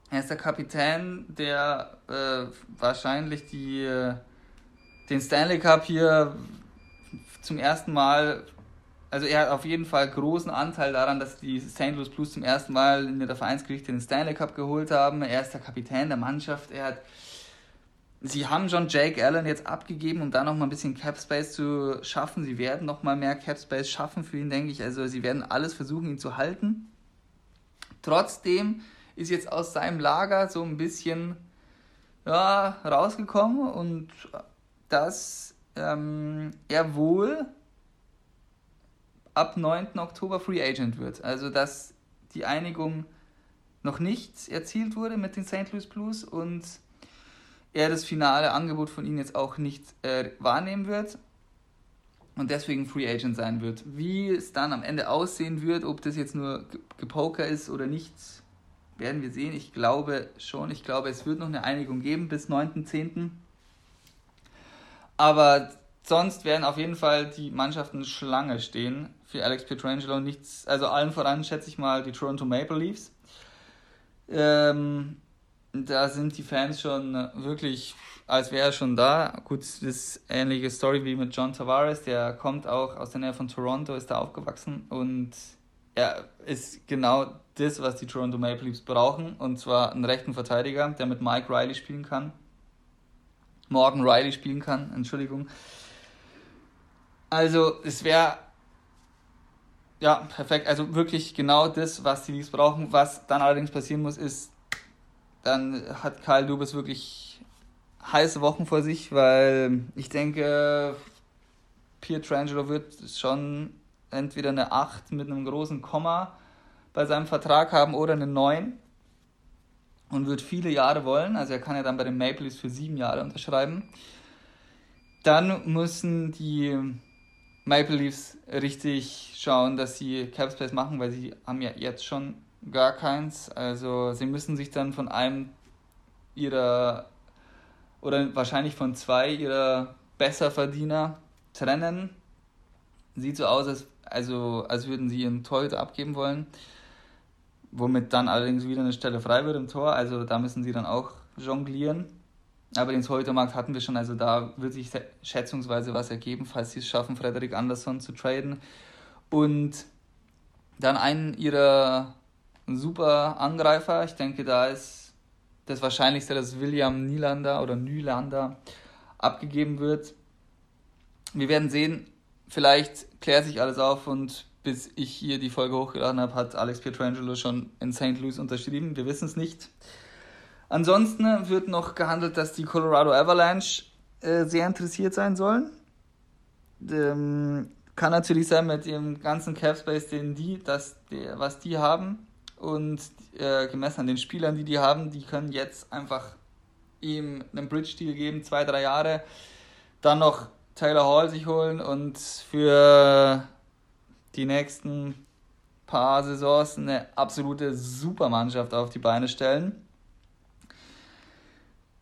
Er ist der Kapitän, der äh, wahrscheinlich die, äh, den Stanley Cup hier zum ersten Mal also er hat auf jeden Fall großen Anteil daran, dass die St. Louis Blues zum ersten Mal in der Vereinsgeschichte den Stanley Cup geholt haben. Er ist der Kapitän der Mannschaft. Er hat Sie haben schon Jake Allen jetzt abgegeben, um da nochmal ein bisschen Cap Space zu schaffen. Sie werden nochmal mehr Cap Space schaffen für ihn, denke ich. Also sie werden alles versuchen, ihn zu halten. Trotzdem ist jetzt aus seinem Lager so ein bisschen ja, rausgekommen und dass ähm, er wohl ab 9. Oktober Free Agent wird. Also dass die Einigung noch nicht erzielt wurde mit den St. Louis Blues und er das finale Angebot von ihnen jetzt auch nicht äh, wahrnehmen wird und deswegen Free Agent sein wird. Wie es dann am Ende aussehen wird, ob das jetzt nur Gepoker ist oder nicht, werden wir sehen. Ich glaube schon, ich glaube, es wird noch eine Einigung geben bis 9.10. Aber sonst werden auf jeden Fall die Mannschaften Schlange stehen für Alex Pietrangelo. Nichts, also allen voran schätze ich mal die Toronto Maple Leafs. Ähm, da sind die Fans schon wirklich, als wäre er schon da. Gut, das ist ähnliche Story wie mit John Tavares, der kommt auch aus der Nähe von Toronto, ist da aufgewachsen und er ist genau das, was die Toronto Maple Leafs brauchen, und zwar einen rechten Verteidiger, der mit Mike Riley spielen kann. Morgan Riley spielen kann, Entschuldigung. Also, es wäre ja perfekt. Also wirklich genau das, was die Leafs brauchen. Was dann allerdings passieren muss, ist, dann hat Kyle Dubas wirklich heiße Wochen vor sich, weil ich denke, Pietrangelo wird schon entweder eine 8 mit einem großen Komma bei seinem Vertrag haben oder eine 9 und wird viele Jahre wollen. Also er kann ja dann bei den Maple Leafs für sieben Jahre unterschreiben. Dann müssen die Maple Leafs richtig schauen, dass sie Capspace machen, weil sie haben ja jetzt schon gar keins. Also sie müssen sich dann von einem ihrer oder wahrscheinlich von zwei ihrer Besserverdiener trennen. Sieht so aus, als, also, als würden sie ihren Torhüter abgeben wollen, womit dann allerdings wieder eine Stelle frei wird im Tor. Also da müssen sie dann auch jonglieren. Aber den Torhütermarkt hatten wir schon, also da wird sich schätzungsweise was ergeben, falls sie es schaffen, Frederik Andersson zu traden. Und dann einen ihrer super Angreifer. Ich denke, da ist das Wahrscheinlichste, dass William Nylander oder Nylander abgegeben wird. Wir werden sehen, vielleicht klärt sich alles auf und bis ich hier die Folge hochgeladen habe, hat Alex Pietrangelo schon in St. Louis unterschrieben. Wir wissen es nicht. Ansonsten wird noch gehandelt, dass die Colorado Avalanche äh, sehr interessiert sein sollen. Ähm, kann natürlich sein mit dem ganzen Cap Space, den die, das, der, was die haben, und äh, gemessen an den Spielern, die die haben, die können jetzt einfach ihm einen Bridge-Deal geben, zwei, drei Jahre, dann noch Taylor Hall sich holen und für die nächsten paar Saisons eine absolute Supermannschaft auf die Beine stellen.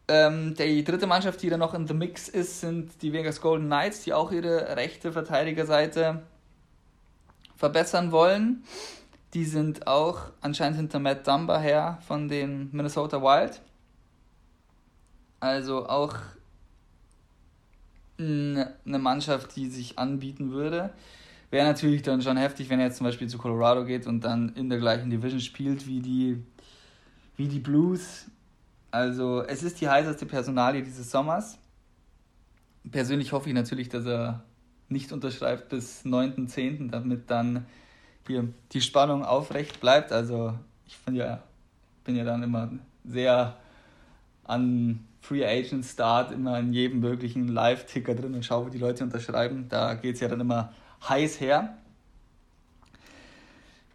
Ähm, die dritte Mannschaft, die da noch in the Mix ist, sind die Vegas Golden Knights, die auch ihre rechte Verteidigerseite verbessern wollen. Die sind auch anscheinend hinter Matt Dumba her von den Minnesota Wild. Also auch eine Mannschaft, die sich anbieten würde. Wäre natürlich dann schon heftig, wenn er jetzt zum Beispiel zu Colorado geht und dann in der gleichen Division spielt wie die, wie die Blues. Also es ist die heißeste Personalie dieses Sommers. Persönlich hoffe ich natürlich, dass er nicht unterschreibt bis 9.10., damit dann hier die Spannung aufrecht bleibt. Also ich bin ja, bin ja dann immer sehr an Free Agent Start immer in jedem möglichen Live-Ticker drin und schaue, wo die Leute unterschreiben. Da geht es ja dann immer heiß her.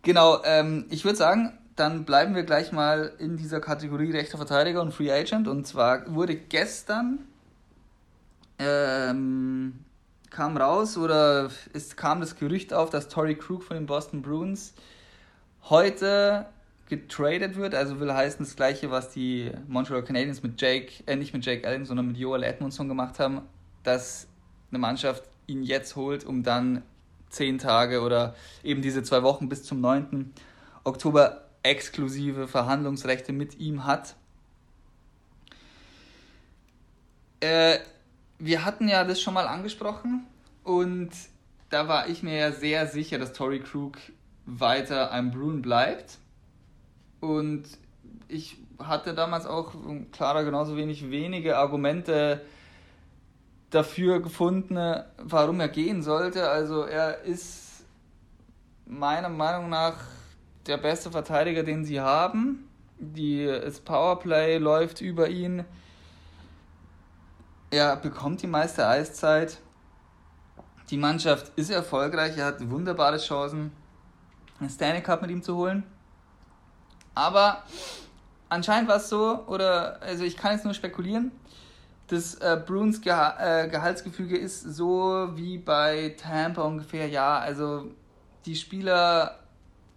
Genau, ähm, ich würde sagen, dann bleiben wir gleich mal in dieser Kategorie rechter Verteidiger und Free Agent. Und zwar wurde gestern ähm, kam raus oder es kam das Gerücht auf, dass Tory Krug von den Boston Bruins heute getradet wird. Also will heißen das gleiche, was die Montreal Canadiens mit Jake, äh, nicht mit Jake Allen, sondern mit Joel Edmondson gemacht haben, dass eine Mannschaft ihn jetzt holt, um dann zehn Tage oder eben diese zwei Wochen bis zum 9. Oktober exklusive Verhandlungsrechte mit ihm hat. Äh, wir hatten ja das schon mal angesprochen und da war ich mir ja sehr sicher, dass Tory Krug weiter ein Bruin bleibt. Und ich hatte damals auch, klarer genauso wenig, wenige Argumente dafür gefunden, warum er gehen sollte. Also er ist meiner Meinung nach der beste Verteidiger, den sie haben. Die, das Powerplay läuft über ihn. Er bekommt die meiste Eiszeit. Die Mannschaft ist erfolgreich. Er hat wunderbare Chancen, einen Stanley Cup mit ihm zu holen. Aber anscheinend war es so, oder also ich kann jetzt nur spekulieren, das äh, Bruins Geha äh, Gehaltsgefüge ist so wie bei Tampa ungefähr. Ja, also die Spieler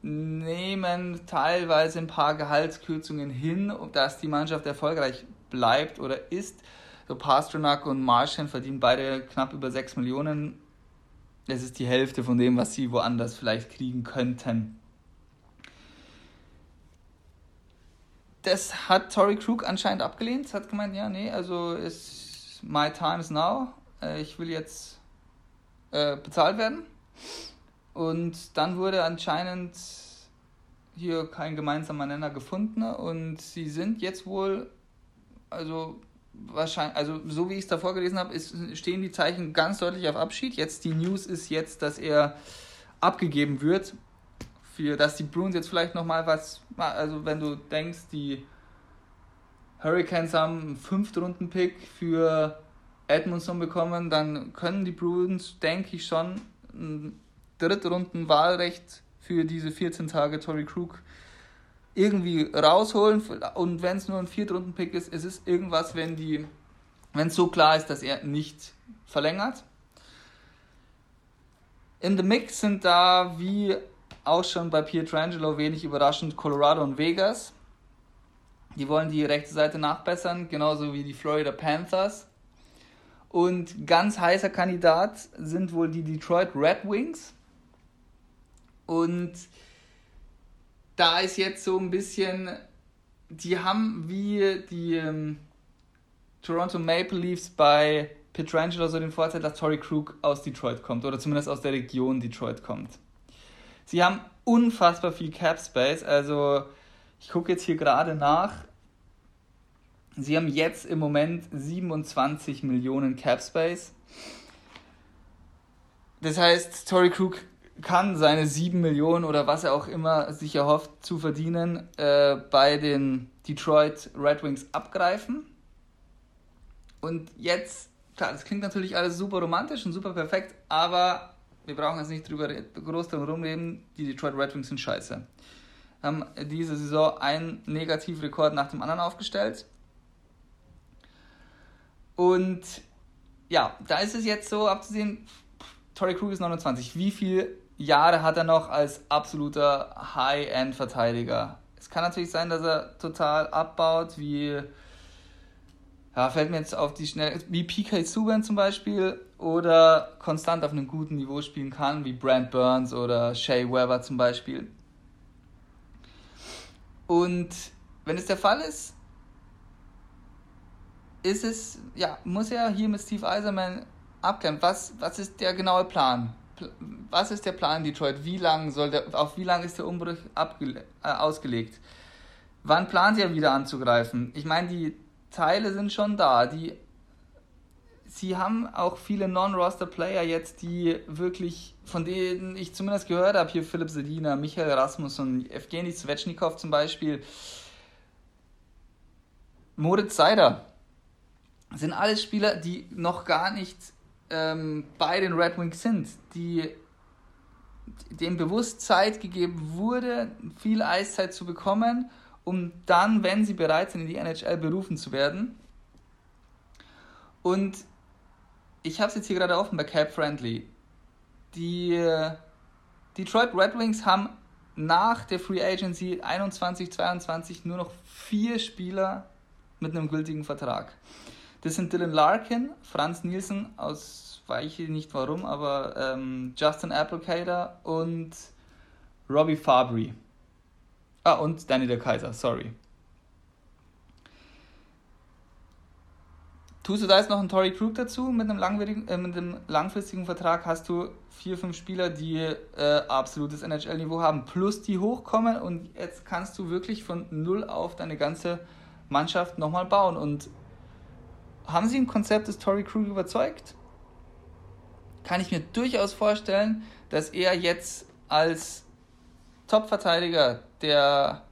nehmen teilweise ein paar Gehaltskürzungen hin, dass die Mannschaft erfolgreich bleibt oder ist. So Pasternak und Marchand verdienen beide knapp über 6 Millionen. Das ist die Hälfte von dem, was sie woanders vielleicht kriegen könnten. Das hat Tory Krug anscheinend abgelehnt. Hat gemeint, ja, nee, also ist my time is now. Äh, ich will jetzt äh, bezahlt werden. Und dann wurde anscheinend hier kein gemeinsamer Nenner gefunden und sie sind jetzt wohl, also wahrscheinlich, also so wie ich es davor gelesen habe, stehen die Zeichen ganz deutlich auf Abschied. Jetzt die News ist jetzt, dass er abgegeben wird, für, dass die Bruins jetzt vielleicht nochmal was, also wenn du denkst, die Hurricanes haben einen Fünftrunden-Pick für Edmondson bekommen, dann können die Bruins, denke ich schon, ein Drittrunden-Wahlrecht für diese 14 Tage Tory Krug irgendwie rausholen und wenn es nur ein Viertrunden-Pick ist, es ist irgendwas, wenn die, wenn es so klar ist, dass er nicht verlängert. In the Mix sind da, wie auch schon bei Pietrangelo, wenig überraschend Colorado und Vegas. Die wollen die rechte Seite nachbessern, genauso wie die Florida Panthers. Und ganz heißer Kandidat sind wohl die Detroit Red Wings. Und da ist jetzt so ein bisschen, die haben wie die ähm, Toronto Maple Leafs bei Petrangelo so den Vorteil, dass Tory Krug aus Detroit kommt oder zumindest aus der Region Detroit kommt. Sie haben unfassbar viel Cap Space, also ich gucke jetzt hier gerade nach. Sie haben jetzt im Moment 27 Millionen Cap Space. Das heißt, Tory Krug kann seine 7 Millionen oder was er auch immer sich erhofft zu verdienen, äh, bei den Detroit Red Wings abgreifen. Und jetzt, klar, das klingt natürlich alles super romantisch und super perfekt, aber wir brauchen jetzt nicht drüber groß drum rumreden, die Detroit Red Wings sind scheiße. Haben diese Saison einen Negativrekord nach dem anderen aufgestellt. Und ja, da ist es jetzt so abzusehen, Tory Krug ist 29. Wie viele Jahre hat er noch als absoluter High-End-Verteidiger? Es kann natürlich sein, dass er total abbaut, wie ja, fällt mir jetzt auf die schnell, wie PK Subban zum Beispiel, oder konstant auf einem guten Niveau spielen kann, wie Brent Burns oder Shea Weber zum Beispiel. Und wenn es der Fall ist, ist es, ja, muss er hier mit Steve Eiserman abklären, was, was ist der genaue Plan? Was ist der Plan in Detroit? Wie lang soll der, auf wie lange ist der Umbruch abge, äh, ausgelegt? Wann plant er wieder anzugreifen? Ich meine, die Teile sind schon da. Die, sie haben auch viele Non-Roster-Player jetzt, die wirklich, von denen ich zumindest gehört habe, hier Philipp Sedina, Michael Rasmus und Evgeny Svechnikov zum Beispiel, Moritz Seider, sind alles Spieler, die noch gar nicht ähm, bei den Red Wings sind, die dem bewusst Zeit gegeben wurde, viel Eiszeit zu bekommen um dann, wenn sie bereit sind, in die NHL berufen zu werden. Und ich habe es jetzt hier gerade offen bei Cap Friendly. Die äh, Detroit Red Wings haben nach der Free Agency 21, 22 nur noch vier Spieler mit einem gültigen Vertrag. Das sind Dylan Larkin, Franz Nielsen aus, weiß ich nicht warum, aber ähm, Justin Applecater und Robbie Fabry. Ah, und Danny der Kaiser, sorry. Tust du da jetzt noch einen Tory Krug dazu mit einem, äh, mit einem langfristigen Vertrag, hast du vier, fünf Spieler, die äh, absolutes NHL-Niveau haben, plus die hochkommen und jetzt kannst du wirklich von null auf deine ganze Mannschaft nochmal bauen. Und haben sie ein Konzept des Tory Krug überzeugt? Kann ich mir durchaus vorstellen, dass er jetzt als Top-Verteidiger der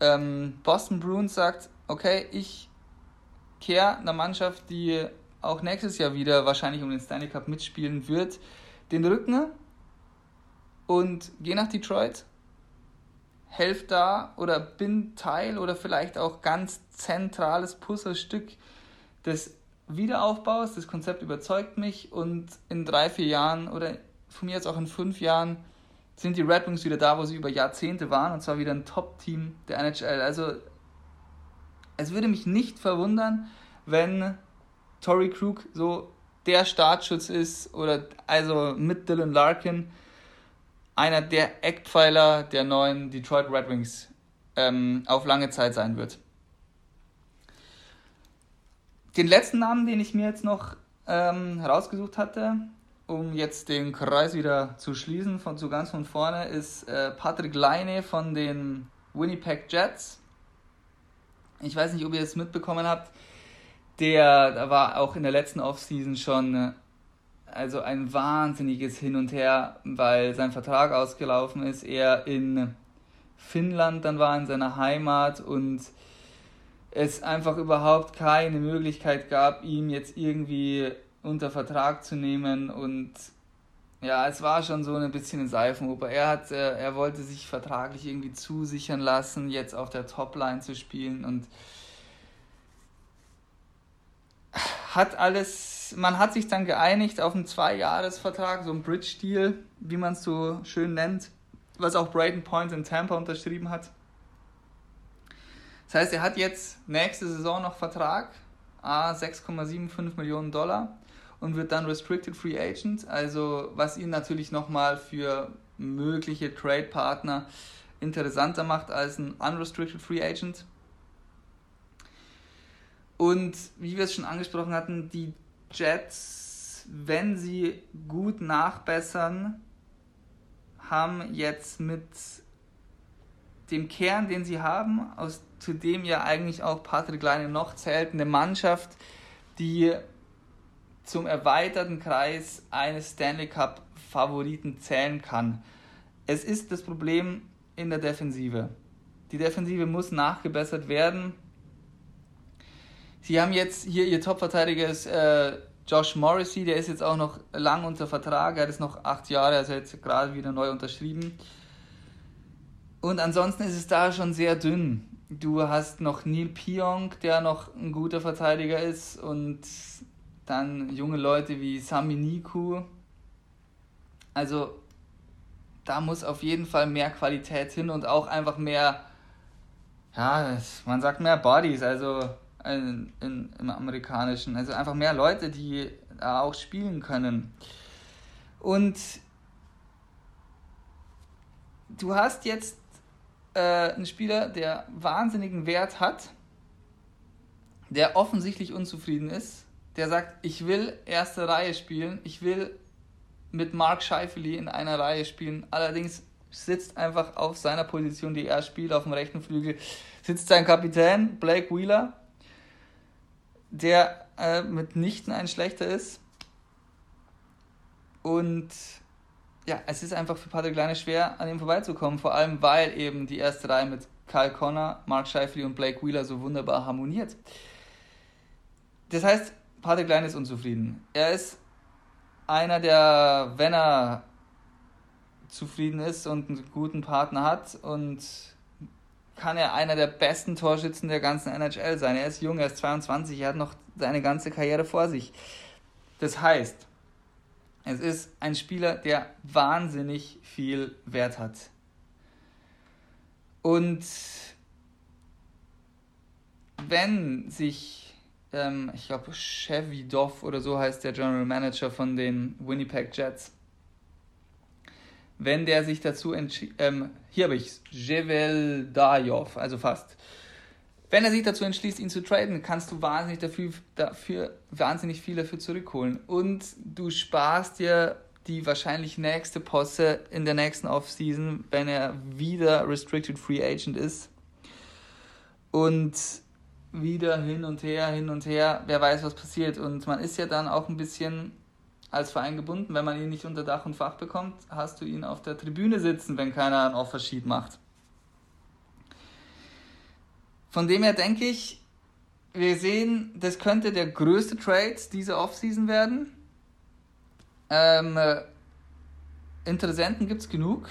ähm, Boston Bruins sagt, okay, ich kehre einer Mannschaft, die auch nächstes Jahr wieder wahrscheinlich um den Stanley Cup mitspielen wird, den Rücken und gehe nach Detroit, helfe da oder bin Teil oder vielleicht auch ganz zentrales Puzzlestück des Wiederaufbaus. Das Konzept überzeugt mich und in drei, vier Jahren oder von mir jetzt auch in fünf Jahren sind die Red Wings wieder da, wo sie über Jahrzehnte waren, und zwar wieder ein Top-Team der NHL. Also es würde mich nicht verwundern, wenn Tory Krug so der Startschutz ist oder also mit Dylan Larkin einer der Eckpfeiler der neuen Detroit Red Wings ähm, auf lange Zeit sein wird. Den letzten Namen, den ich mir jetzt noch ähm, herausgesucht hatte, um jetzt den Kreis wieder zu schließen, von zu ganz von vorne, ist äh, Patrick Leine von den Winnipeg Jets. Ich weiß nicht, ob ihr es mitbekommen habt. Der war auch in der letzten Offseason schon äh, also ein wahnsinniges Hin und Her, weil sein Vertrag ausgelaufen ist. Er in Finnland dann war, in seiner Heimat und es einfach überhaupt keine Möglichkeit gab, ihm jetzt irgendwie unter Vertrag zu nehmen und ja, es war schon so ein bisschen eine Seifenoper. Er hat, äh, er wollte sich vertraglich irgendwie zusichern lassen, jetzt auf der Topline zu spielen und hat alles, man hat sich dann geeinigt auf einen Zwei-Jahres-Vertrag, so ein Bridge-Deal, wie man es so schön nennt, was auch Braden Point in Tampa unterschrieben hat. Das heißt, er hat jetzt nächste Saison noch Vertrag, A 6,75 Millionen Dollar und wird dann Restricted Free Agent, also was ihn natürlich nochmal für mögliche Trade-Partner interessanter macht als ein Unrestricted Free Agent. Und wie wir es schon angesprochen hatten, die Jets, wenn sie gut nachbessern, haben jetzt mit dem Kern, den sie haben, aus zu dem ja eigentlich auch Patrick Leine noch zählt, eine Mannschaft, die zum erweiterten Kreis eines Stanley Cup Favoriten zählen kann. Es ist das Problem in der Defensive. Die Defensive muss nachgebessert werden. Sie haben jetzt hier ihr Topverteidiger ist äh, Josh Morrissey, der ist jetzt auch noch lang unter Vertrag, er ist noch acht Jahre, also jetzt gerade wieder neu unterschrieben. Und ansonsten ist es da schon sehr dünn. du hast noch Neil Pionk, der noch ein guter Verteidiger ist und dann junge Leute wie Sami Niku. Also da muss auf jeden Fall mehr Qualität hin und auch einfach mehr, ja, man sagt mehr Bodies, also in, in, im amerikanischen, also einfach mehr Leute, die da auch spielen können. Und du hast jetzt äh, einen Spieler, der wahnsinnigen Wert hat, der offensichtlich unzufrieden ist, der sagt, ich will erste Reihe spielen, ich will mit Mark Scheifele in einer Reihe spielen. Allerdings sitzt einfach auf seiner Position, die er spielt, auf dem rechten Flügel, sitzt sein Kapitän Blake Wheeler, der äh, mitnichten ein schlechter ist. Und ja, es ist einfach für Patrick Kleine schwer, an ihm vorbeizukommen, vor allem weil eben die erste Reihe mit Kyle Connor, Mark Scheifele und Blake Wheeler so wunderbar harmoniert. Das heißt, Patrick Kleine ist unzufrieden. Er ist einer, der, wenn er zufrieden ist und einen guten Partner hat und kann er einer der besten Torschützen der ganzen NHL sein. Er ist jung, er ist 22, er hat noch seine ganze Karriere vor sich. Das heißt, es ist ein Spieler, der wahnsinnig viel Wert hat. Und wenn sich ähm, ich glaube, Chevy Doff oder so heißt der General Manager von den Winnipeg Jets. Wenn der sich dazu entschieden, ähm, hier habe ich es, Jeveldajov, also fast. Wenn er sich dazu entschließt, ihn zu traden, kannst du wahnsinnig dafür, dafür wahnsinnig viel dafür zurückholen. Und du sparst dir die wahrscheinlich nächste Posse in der nächsten Offseason, wenn er wieder Restricted Free Agent ist. Und wieder hin und her, hin und her, wer weiß, was passiert. Und man ist ja dann auch ein bisschen als Verein gebunden. Wenn man ihn nicht unter Dach und Fach bekommt, hast du ihn auf der Tribüne sitzen, wenn keiner ein Offersheet macht. Von dem her denke ich, wir sehen, das könnte der größte Trade dieser Offseason werden. Ähm, äh, Interessenten gibt es genug.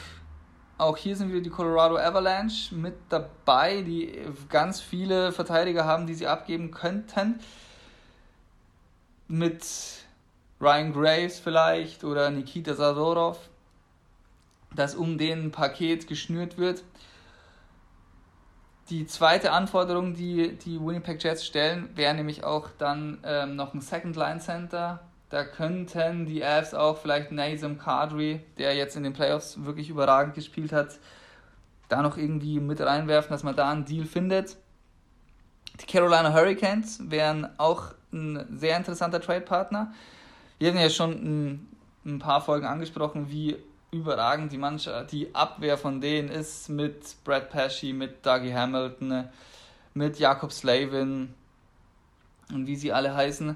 Auch hier sind wieder die Colorado Avalanche mit dabei, die ganz viele Verteidiger haben, die sie abgeben könnten. Mit Ryan Graves vielleicht oder Nikita Sadorov, dass um den Paket geschnürt wird. Die zweite Anforderung, die die Winnipeg Jets stellen, wäre nämlich auch dann ähm, noch ein Second Line Center da könnten die Avs auch vielleicht Nazem Kadri, der jetzt in den Playoffs wirklich überragend gespielt hat, da noch irgendwie mit reinwerfen, dass man da einen Deal findet. Die Carolina Hurricanes wären auch ein sehr interessanter Trade-Partner. Wir haben ja schon ein, ein paar Folgen angesprochen, wie überragend die Mannschaft, die Abwehr von denen ist mit Brad Pesci, mit Dougie Hamilton, mit Jakob Slavin und wie sie alle heißen.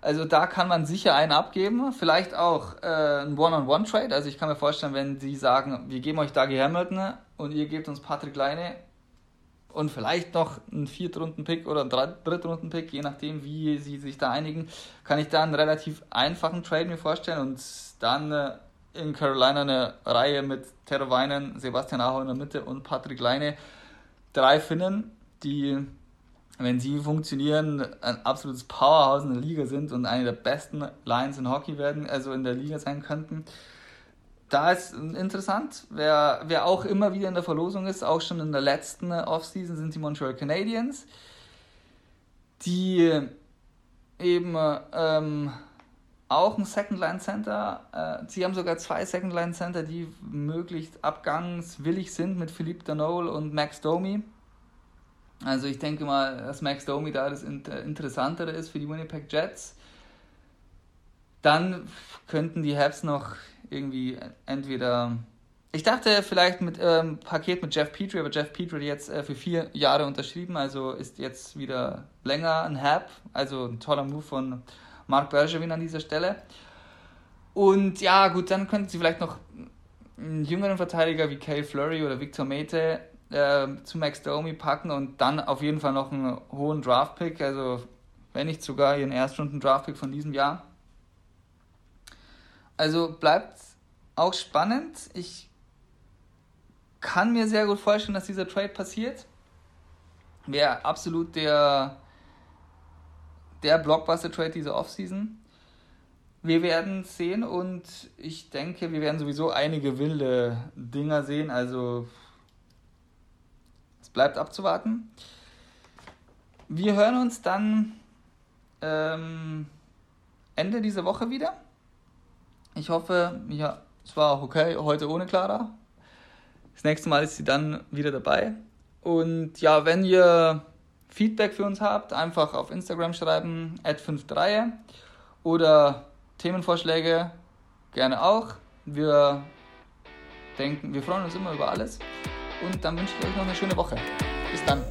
Also da kann man sicher einen abgeben. Vielleicht auch äh, ein One-on-One-Trade. Also ich kann mir vorstellen, wenn sie sagen, wir geben euch Dougie Hamilton und ihr gebt uns Patrick Leine und vielleicht noch einen Viertrunden-Pick oder einen Drittrunden-Pick, je nachdem, wie sie sich da einigen, kann ich da einen relativ einfachen Trade mir vorstellen und dann äh, in Carolina eine Reihe mit Tero Weinen, Sebastian Aho in der Mitte und Patrick Leine. Drei Finnen, die wenn sie funktionieren, ein absolutes Powerhouse in der Liga sind und eine der besten Lines in Hockey werden, also in der Liga sein könnten. Da ist interessant, wer, wer auch immer wieder in der Verlosung ist, auch schon in der letzten Offseason sind die Montreal Canadiens, die eben ähm, auch ein Second Line Center, äh, sie haben sogar zwei Second Line Center, die möglichst abgangswillig sind mit Philippe Danol und Max Domi also ich denke mal, dass Max Domi da das Interessantere ist für die Winnipeg Jets. Dann könnten die Habs noch irgendwie entweder. Ich dachte vielleicht mit ähm, Paket mit Jeff Petrie, aber Jeff Petrie jetzt äh, für vier Jahre unterschrieben, also ist jetzt wieder länger ein Hab. Also ein toller Move von Mark Bergevin an dieser Stelle. Und ja, gut, dann könnten sie vielleicht noch einen jüngeren Verteidiger wie Kay Flurry oder Victor Mete äh, zu Max Domi packen und dann auf jeden Fall noch einen hohen Draftpick, also wenn nicht sogar ihren erstrunden Draftpick von diesem Jahr. Also bleibt auch spannend. Ich kann mir sehr gut vorstellen, dass dieser Trade passiert. Wäre absolut der, der Blockbuster-Trade dieser Offseason. Wir werden sehen und ich denke, wir werden sowieso einige wilde Dinger sehen. Also es bleibt abzuwarten. Wir hören uns dann ähm, Ende dieser Woche wieder. Ich hoffe, ja, es war auch okay, heute ohne Clara. Das nächste Mal ist sie dann wieder dabei. Und ja, wenn ihr Feedback für uns habt, einfach auf Instagram schreiben, at53 oder Themenvorschläge gerne auch. Wir denken, wir freuen uns immer über alles. Und dann wünsche ich euch noch eine schöne Woche. Bis dann.